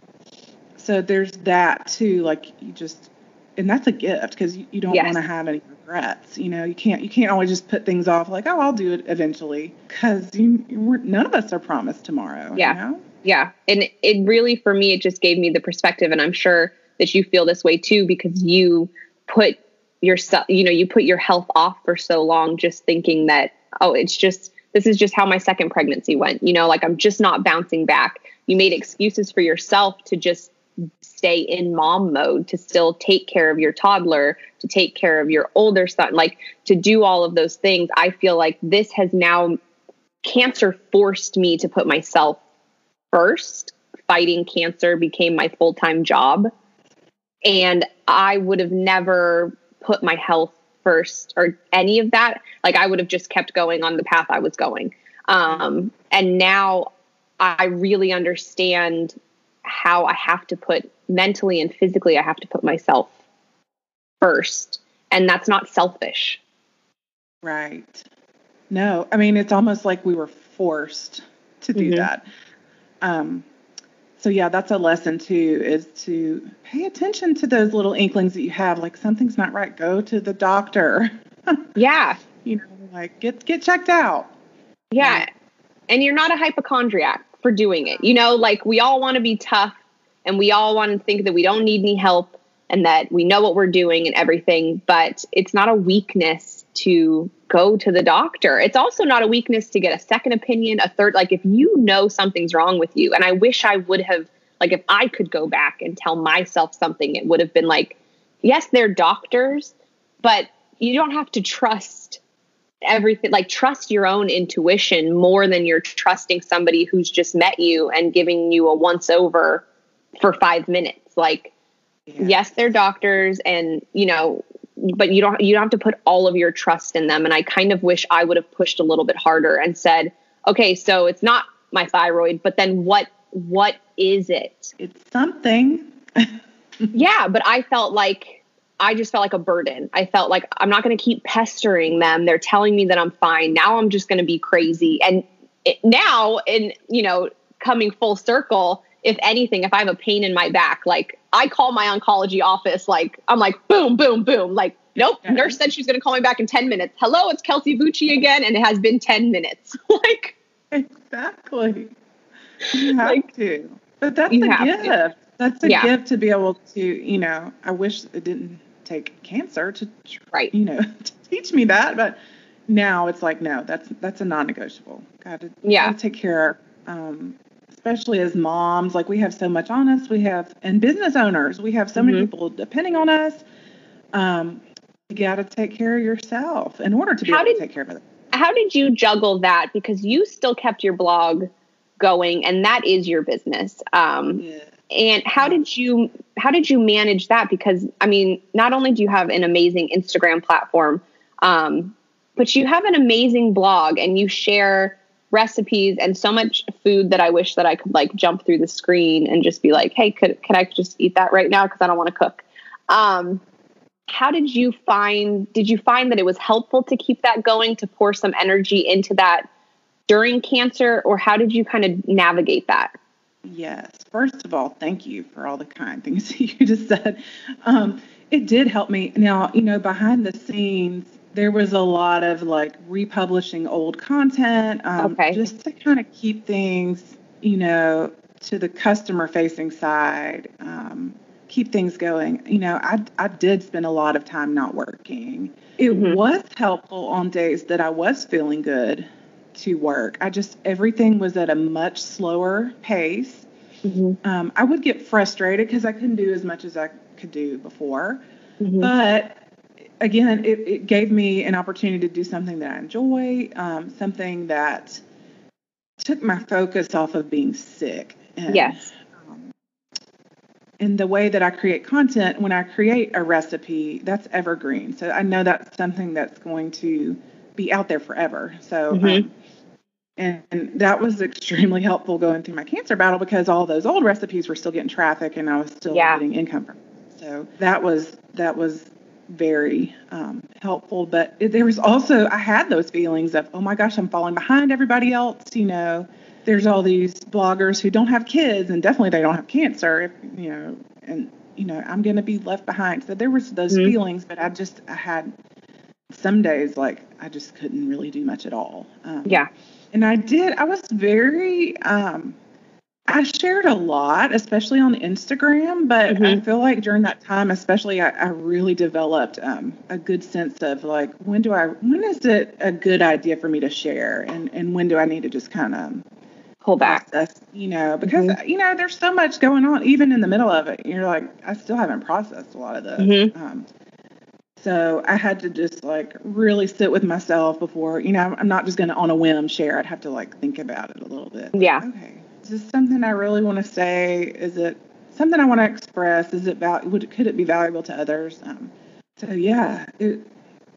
so there's that too. Like, you just, and that's a gift because you, you, don't yes. want to have any regrets. You know, you can't, you can't always just put things off like, oh, I'll do it eventually because you, none of us are promised tomorrow. Yeah. You know? Yeah. And it really, for me, it just gave me the perspective. And I'm sure that you feel this way too because you put yourself you know you put your health off for so long just thinking that oh it's just this is just how my second pregnancy went. You know like i'm just not bouncing back. You made excuses for yourself to just stay in mom mode to still take care of your toddler to take care of your older son like to do all of those things. I feel like this has now cancer forced me to put myself first. Fighting cancer became my full-time job. And i would have never put my health first or any of that, like I would have just kept going on the path I was going. Um, and now I really understand how I have to put mentally and physically, I have to put myself first. And that's not selfish. Right. No, I mean, it's almost like we were forced to do mm-hmm. that. Um, so yeah, that's a lesson too, is to pay attention to those little inklings that you have, like something's not right. Go to the doctor. yeah. You know, like get get checked out. Yeah. And you're not a hypochondriac for doing it. You know, like we all want to be tough and we all want to think that we don't need any help and that we know what we're doing and everything, but it's not a weakness to go to the doctor. It's also not a weakness to get a second opinion, a third. Like if you know something's wrong with you, and I wish I would have, like, if I could go back and tell myself something, it would have been like, yes, they're doctors, but you don't have to trust everything like trust your own intuition more than you're trusting somebody who's just met you and giving you a once over for 5 minutes like yeah. yes they're doctors and you know but you don't you don't have to put all of your trust in them. And i kind of wish i would have pushed a little bit harder and said okay so it's not my thyroid but then what what is it? It's something. Yeah but i felt like i just felt like a burden. I felt like i'm not going to keep pestering them. They're telling me that i'm fine. Now i'm just going to be crazy. And it, now in you know coming full circle if anything, if I have a pain in my back, like I call my oncology office, like I'm like, boom, boom, boom. Like, nope, okay. nurse said she's going to call me back in 10 minutes. Hello, it's Kelsey Bucci again. And it has been 10 minutes. like, exactly. You have like, to. But that's a gift. To. That's a yeah. gift to be able to, you know, I wish it didn't take cancer to, right. you know, to teach me that. But now it's like, no, that's, that's a non negotiable. Got to, yeah. take care um, especially as moms, like we have so much on us. We have, and business owners, we have so mm-hmm. many people depending on us. Um, you got to take care of yourself in order to be how able did, to take care of others. How did you juggle that? Because you still kept your blog going, and that is your business. Um, yeah. And how did you how did you manage that? Because I mean, not only do you have an amazing Instagram platform, um, but you have an amazing blog, and you share recipes and so much food that I wish that I could like jump through the screen and just be like, hey, could could I just eat that right now? Because I don't want to cook. Um, how did you find did you find that it was helpful to keep that going to pour some energy into that during cancer or how did you kind of navigate that? Yes. First of all thank you for all the kind things you just said. Um, it did help me. Now you know behind the scenes there was a lot of like republishing old content um, okay. just to kind of keep things you know to the customer facing side um, keep things going. You know, I, I did spend a lot of time not working. It mm-hmm. was helpful on days that I was feeling good to work. I just, everything was at a much slower pace. Mm-hmm. Um, I would get frustrated because I couldn't do as much as I could do before. Mm-hmm. But again, it, it, gave me an opportunity to do something that I enjoy, um, something that took my focus off of being sick. And, yes in the way that I create content, when I create a recipe, that's evergreen. So I know that's something that's going to be out there forever. So, mm-hmm. um, and, and, that was extremely helpful going through my cancer battle because all those old recipes were still getting traffic and I was still yeah. getting income from. Them. So that was that was very um, helpful. But it, there was also I had those feelings of oh my gosh I'm falling behind everybody else. You know there's all these bloggers who don't have kids and definitely they don't have cancer, you know, and you know, I'm going to be left behind. So there was those mm-hmm. feelings, but I just I had some days like I just couldn't really do much at all. Um, yeah. And I did. I was very. Um, I shared a lot, especially on Instagram, but mm-hmm. I feel like during that time, especially, I, I really developed um, a good sense of like when do I, when is it a good idea for me to share, and and when do I need to just kind of pull back. Process, you know, because mm-hmm. you know there's so much going on, even in the middle of it. You're like, I still haven't processed a lot of this. Mm-hmm. Um, so I had to just like really sit with myself before, you know, I'm not just going to on a whim share. I'd have to like think about it a little bit. Yeah. okay. Is this something I really want to say? Is it something I want to express? Is it val- would could it be valuable to others? Um, so yeah, it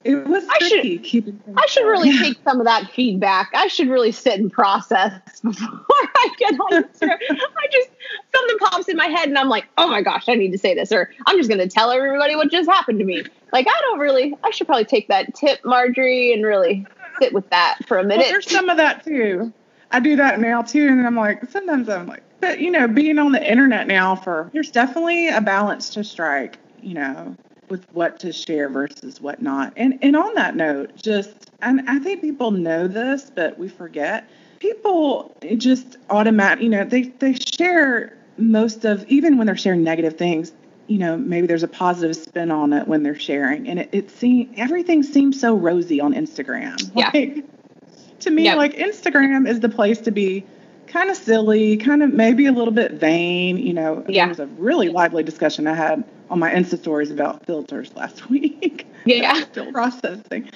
it was I tricky. Should, I should really yeah. take some of that feedback. I should really sit and process before I get on. I just something pops in my head and I'm like, oh my gosh, I need to say this, or I'm just gonna tell everybody what just happened to me. Like I don't really. I should probably take that tip, Marjorie, and really sit with that for a minute. Well, there's some of that too. I do that now too, and I'm like, sometimes I'm like, but you know, being on the internet now for there's definitely a balance to strike. You know, with what to share versus what not. And and on that note, just and I think people know this, but we forget. People just automatic, you know, they they share most of even when they're sharing negative things. You know, maybe there's a positive spin on it when they're sharing, and it, it seems everything seems so rosy on Instagram. Yeah. Like, to me, yep. like Instagram is the place to be kind of silly, kind of maybe a little bit vain. You know, yeah. there was a really lively discussion I had on my Insta stories about filters last week. Yeah. Still processing.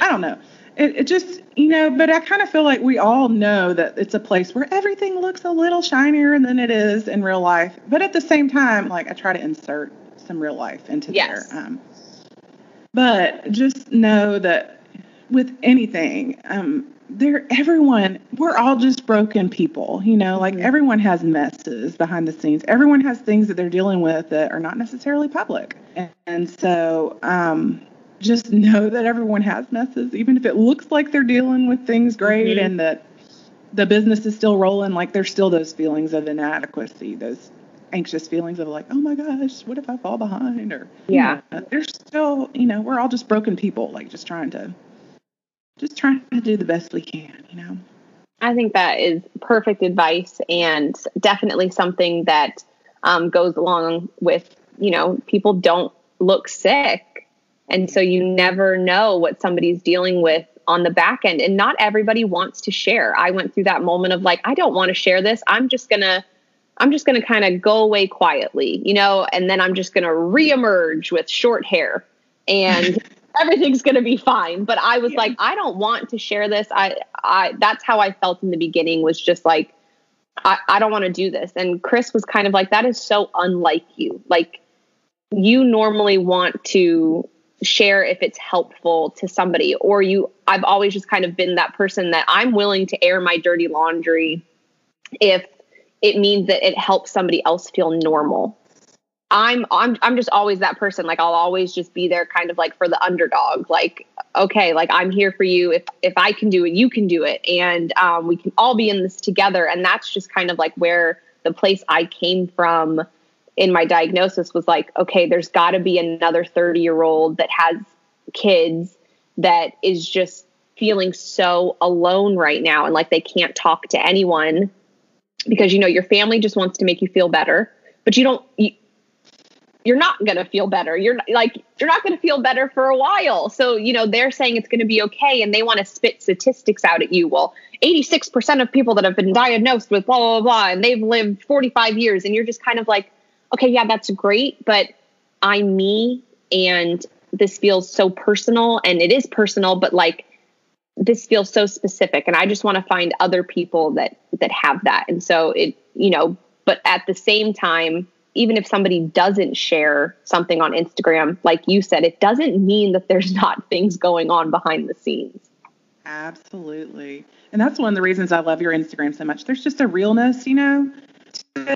I don't know. It, it just, you know, but I kind of feel like we all know that it's a place where everything looks a little shinier than it is in real life. But at the same time, like I try to insert some real life into yes. there. Um, but just know that with anything, um, they're everyone we're all just broken people you know like mm-hmm. everyone has messes behind the scenes everyone has things that they're dealing with that are not necessarily public and, and so um, just know that everyone has messes even if it looks like they're dealing with things great mm-hmm. and that the business is still rolling like there's still those feelings of inadequacy those anxious feelings of like oh my gosh what if i fall behind or yeah you know, there's still you know we're all just broken people like just trying to just trying to do the best we can, you know. I think that is perfect advice and definitely something that um, goes along with, you know, people don't look sick. And so you never know what somebody's dealing with on the back end. And not everybody wants to share. I went through that moment of like i don't want to share this. I'm just gonna i'm just gonna kind of go away quietly you know? And then i'm just gonna reemerge with short hair. And everything's gonna be fine but i was yeah. like i don't want to share this i i that's how i felt in the beginning was just like I, I don't want to do this. And Chris was kind of like, that is so unlike you. Like, you normally want to share if it's helpful to somebody, or you, I've always just kind of been that person that I'm willing to air my dirty laundry if it means that it helps somebody else feel normal. I'm I'm I'm just always that person. Like I'll always just be there kind of like for the underdog. Like, okay, like I'm here for you. If if I can do it, you can do it. And um, we can all be in this together. And that's just kind of like where the place I came from in my diagnosis was like, okay, there's gotta be another 30 year old that has kids that is just feeling so alone right now and like they can't talk to anyone because you know your family just wants to make you feel better but you don't you, you're not going to feel better. You're like, you're not going to feel better for a while. So, you know, they're saying it's going to be okay and they want to spit statistics out at you. Well, 86% of people that have been diagnosed with blah, blah, blah, and they've lived 45 years. And you're just kind of like, okay, yeah, that's great. But I'm me and this feels so personal and it is personal, but like, this feels so specific and i just want to find other people that that have that and so it you know but at the same time even if somebody doesn't share something on Instagram, like you said, it doesn't mean that there's not things going on behind the scenes. Absolutely. And that's one of the reasons I love your Instagram so much. There's just a realness, you know,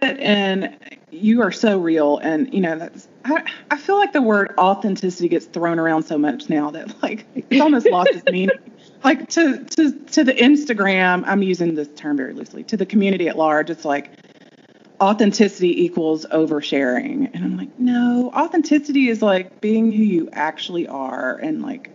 and you are so real. And, you know, that's, I, I feel like the word authenticity gets thrown around so much now that like it's almost lost its meaning. Like to, to, to the Instagram, I'm using this term very loosely, to the community at large, it's like, authenticity equals oversharing. And I'm like, no, authenticity is like being who you actually are and like,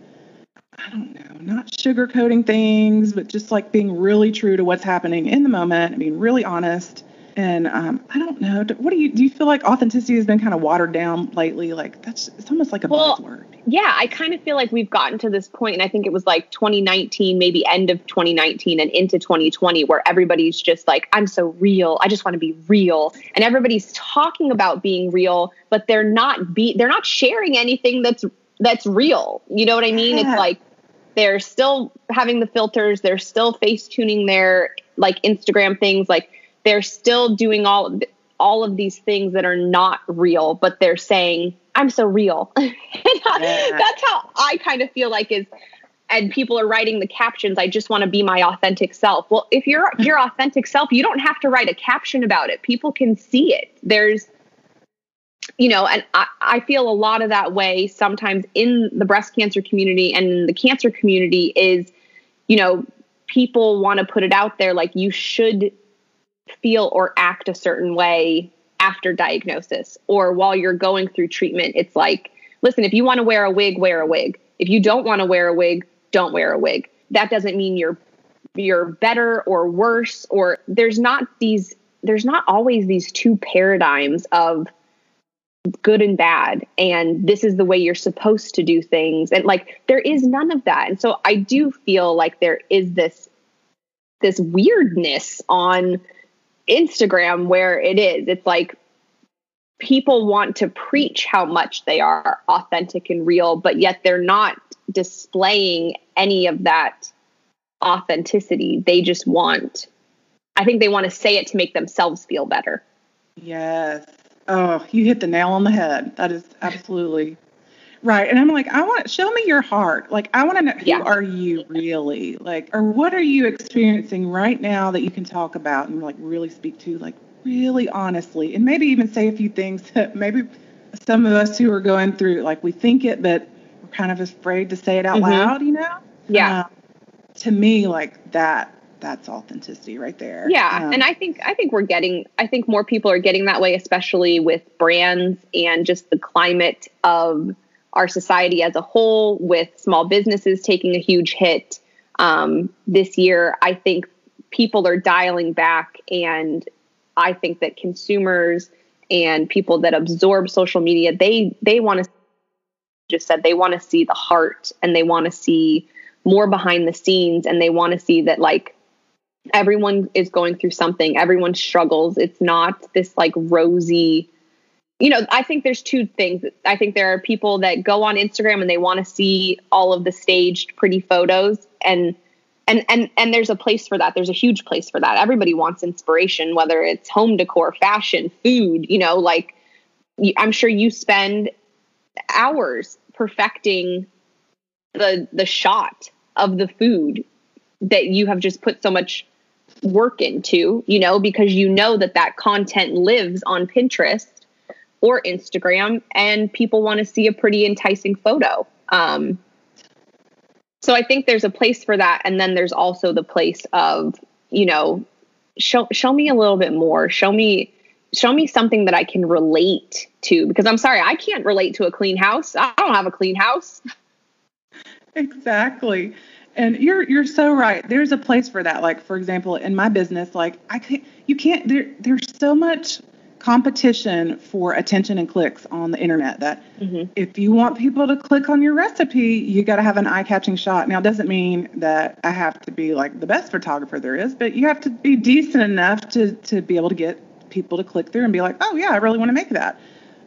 I don't know, not sugarcoating things, but just like being really true to what's happening in the moment and being really honest and um, I don't know. What do you do? You feel like authenticity has been kind of watered down lately? Like that's it's almost like a well, buzzword. Yeah, I kind of feel like we've gotten to this point, and I think it was like 2019, maybe end of 2019 and into 2020, where everybody's just like, "I'm so real. I just want to be real," and everybody's talking about being real, but they're not be they're not sharing anything that's that's real. You know what I mean? Yeah. It's like they're still having the filters, they're still face tuning their like Instagram things, like they're still doing all all of these things that are not real, but they're saying, I'm so real. yeah. That's how I kind of feel like is and people are writing the captions, I just want to be my authentic self. Well, if you're your authentic self, you don't have to write a caption about it. People can see it. There's you know, and I, I feel a lot of that way sometimes in the breast cancer community and the cancer community is, you know, people want to put it out there like you should feel or act a certain way after diagnosis or while you're going through treatment. It's like, listen, if you want to wear a wig, wear a wig. If you don't want to wear a wig, don't wear a wig. That doesn't mean you're you're better or worse or there's not these there's not always these two paradigms of good and bad and this is the way you're supposed to do things and like there is none of that and so i do feel like there is this this weirdness on Instagram where it is. It's like people want to preach how much they are authentic and real, but yet they're not displaying any of that authenticity. They just want, I think they want to say it to make themselves feel better. Yes. Oh, you hit the nail on the head. That is absolutely Right. And I'm like, I want show me your heart. Like I want to know who yeah. are you really? Like or what are you experiencing right now that you can talk about and like really speak to like really honestly and maybe even say a few things that maybe some of us who are going through like we think it but we're kind of afraid to say it out mm-hmm. loud, you know? Yeah. Um, to me like that that's authenticity right there. Yeah, um, and I think I think we're getting I think more people are getting that way especially with brands and just the climate of our society as a whole, with small businesses taking a huge hit um, this year, I think people are dialing back. And I think that consumers and people that absorb social media, they they want to just said they want to see the heart and they want to see more behind the scenes and they want to see that like everyone is going through something, everyone struggles. It's not this like rosy you know, I think there's two things. I think there are people that go on Instagram and they want to see all of the staged pretty photos and and and and there's a place for that. There's a huge place for that. Everybody wants inspiration whether it's home decor, fashion, food, you know, like I'm sure you spend hours perfecting the the shot of the food that you have just put so much work into, you know, because you know that that content lives on Pinterest or Instagram, and people want to see a pretty enticing photo. Um, so I think there's a place for that, and then there's also the place of you know, show show me a little bit more. Show me show me something that I can relate to because I'm sorry, I can't relate to a clean house. I don't have a clean house. Exactly. And you're you're so right. There's a place for that. Like for example, in my business, like I can't you can't there there's so much competition for attention and clicks on the internet that mm-hmm. if you want people to click on your recipe, you got to have an eye-catching shot. Now, it doesn't mean that I have to be like the best photographer there is, but you have to be decent enough to to be able to get people to click through and be like, oh yeah, I really want to make that.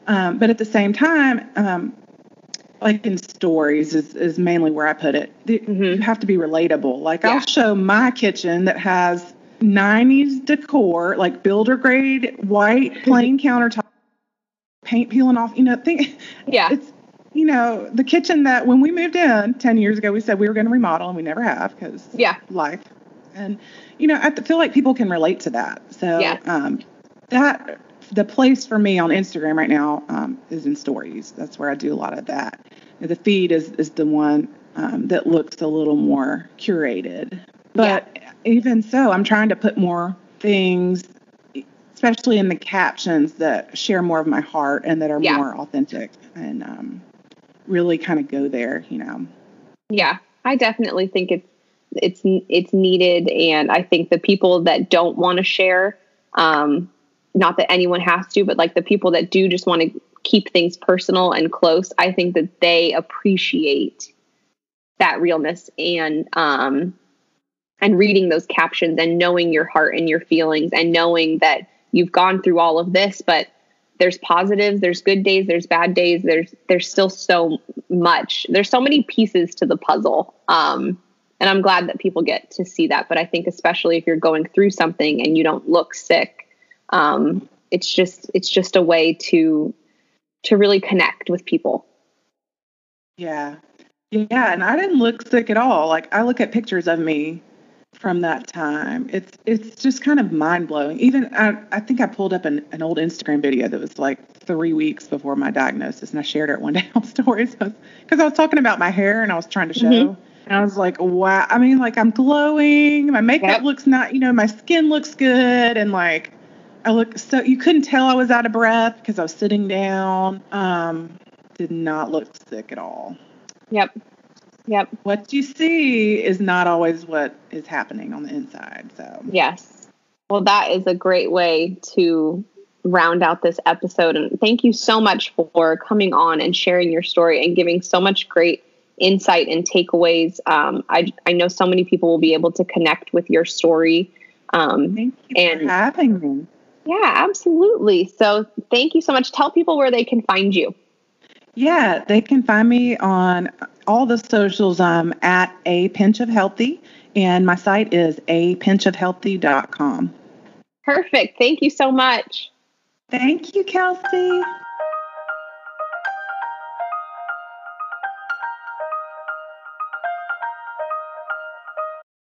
Um, but at the same time, um, like in stories is, is mainly where I put it. Mm-hmm. You have to be relatable. Like yeah. I'll show my kitchen that has 90s decor, like builder grade white plain countertop, paint peeling off. You know, think yeah, it's you know the kitchen that when we moved in 10 years ago we said we were going to remodel and we never have because yeah life and you know I feel like people can relate to that. So yes. um, that the place for me on Instagram right now um, is in stories. That's where I do a lot of that. The feed is is the one um, that looks a little more curated. But yeah. Even so, I'm trying to put more things, especially in the captions, that share more of my heart and that are yeah. more authentic and um, really kind of go there, you know. Yeah, I definitely think it's it's it's needed, and I think the people that don't want to share, um, not that anyone has to, but like the people that do just want to keep things personal and close, I think that they appreciate that realness and um, and reading those captions and knowing your heart and your feelings and knowing that you've gone through all of this but there's positives there's good days there's bad days there's there's still so much there's so many pieces to the puzzle. Um, and i'm glad that people get to see that but i think especially if you're going through something and you don't look sick um, it's just it's just a way to to really connect with people. Yeah. Yeah and i didn't look sick at all. Like i look at pictures of me from that time. It's it's just kind of mind blowing. Even I, I think I pulled up an, an old Instagram video that was like three weeks before my diagnosis, and I shared it one day on stories because I was talking about my hair and I was trying to show. Mm-hmm. And I was like, wow. I mean, like I'm glowing. My makeup yep. looks not, you know, my skin looks good, and like I look so you couldn't tell I was out of breath because I was sitting down. Um, did not look sick at all. Yep. Yep. What you see is not always what is happening on the inside. So, yes. Well, that is a great way to round out this episode. And thank you so much for coming on and sharing your story and giving so much great insight and takeaways. Um, I, I know so many people will be able to connect with your story. Um, thank you and, for having me. Yeah, absolutely. So, thank you so much. Tell people where they can find you. Yeah, they can find me on all the socials. I'm at a pinch of healthy, and my site is a pinchofhealthy.com. Perfect. Thank you so much. Thank you, Kelsey.